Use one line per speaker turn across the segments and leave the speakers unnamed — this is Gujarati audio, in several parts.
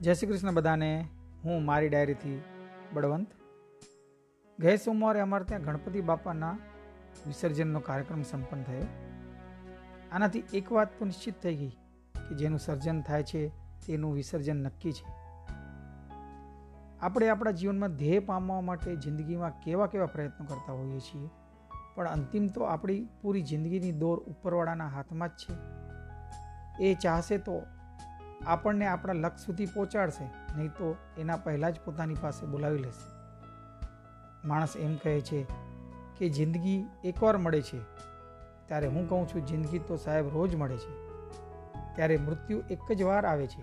જય શ્રી કૃષ્ણ બધાને. હું મારી ડાયરીથી બળવંત. ગયે સોમવારે અમારે ત્યાં ગણપતિ બાપાના વિસર્જનનો કાર્યક્રમ સંપન્ન થયો. આનાથી એક વાત તો નિશ્ચિત થઈ ગઈ કે જેનું સર્જન થાય છે, તેનું વિસર્જન નક્કી છે. આપણે આપણા જીવનમાં ધ્યેય પામવા માટે જિંદગીમાં કેવા કેવા પ્રયત્નો કરતા હોઈએ છીએ, પણ અંતિમ તો આપણી પૂરી જિંદગીની દોર ઉપરવાળાના હાથમાં જ છે. એ ચાહશે તો આપણને આપણા લક્ષ સુધી પહોંચાડશે, નહીં તો એના પહેલાં જ પોતાની પાસે બોલાવી લેશે. માણસ એમ કહે છે કે જિંદગી એકવાર મળે છે, ત્યારે હું કહું છું જિંદગી તો સાહેબ રોજ મળે છે. ત્યારે મૃત્યુ એક જ વાર આવે છે.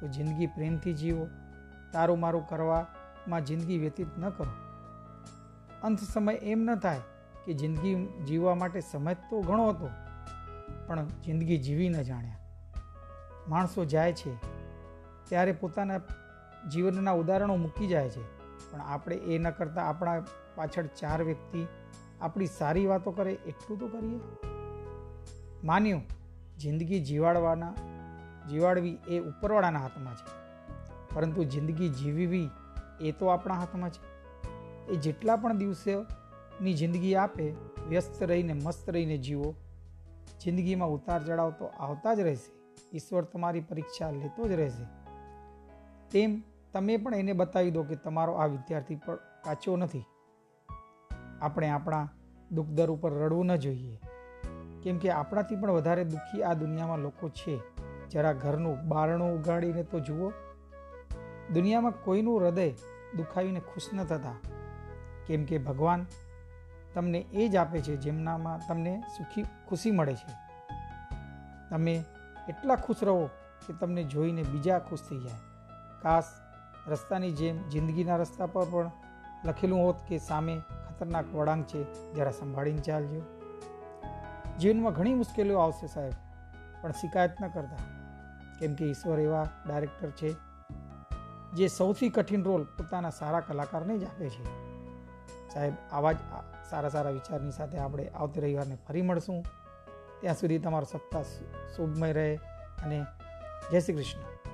તો જિંદગી પ્રેમથી જીવો, તારું મારું કરવામાં જિંદગી વ્યતીત ન કરો. અંત સમય એમ ન થાય કે જિંદગી જીવવા માટે સમય તો ઘણો હતો, પણ જિંદગી જીવી ન જાણ્યા. માણસો જાય છે, ત્યારે પોતાના જીવનના ઉદાહરણો મૂકી જાય છે. પણ આપણે એ ન કરતાં આપણા પાછળ ચાર વ્યક્તિ આપણી સારી વાતો કરે એટલું તો કરીએ. માન્યું, જિંદગી જીવાડવાના, જીવાડવી એ ઉપરવાળાના હાથમાં છે. પરંતુ જિંદગી જીવવી એ તો આપણા હાથમાં છે. એ જેટલા પણ દિવસોની જિંદગી આપે, વ્યસ્ત રહીને, મસ્ત રહીને જીવો, જિંદગીમાં ઉતાર ચઢાવ તો આવતા જ રહેશે. ઈશ્વર તમારી પરીક્ષા લેતો જ રહેશે. તેમ તમે પણ એને બતાવી દો કે તમારો આ વિદ્યાર્થી પણ કાચો નથી. આપણે આપણા દુઃખ દર ઉપર રડવું ન જોઈએ. કેમ કે આપણાથી પણ વધારે દુઃખી આ દુનિયામાં લોકો છે. જરા ઘરનું બારણું ઉગાડીને તો જુઓ. દુનિયામાં કોઈનું હૃદય દુખાવીને ખુશ ન થતા. કેમ કે ભગવાન તમને એ જ આપે છે જેમનામાં તમને સુખી, ખુશી મળે છે. તમે એટલા ખુશ રહો કે તમને જોઈને બીજા ખુશ થઈ જાય. કાશ રસ્તાની જેમ જિંદગીના રસ્તા પર પણ લખેલું હોત કે સામે ખતરનાક વળાંક છે, જરા સંભાળીને ચાલજો. જીવનમાં ઘણી મુશ્કેલીઓ આવશે સાહેબ, પણ શિકાયત ન કરતા. કેમ કે ઈશ્વર એવા ડાયરેક્ટર છે, જે સૌથી કઠિન રોલ પોતાના સારા કલાકારને જ આપે છે. સાહેબ, આવા જ સારા સારા વિચારની સાથે આપણે આવતી રવિવારને ફરી મળશું. ત્યાં સુધી તમારો સપ્તાહ શુભમય રહે અને જય શ્રી કૃષ્ણ.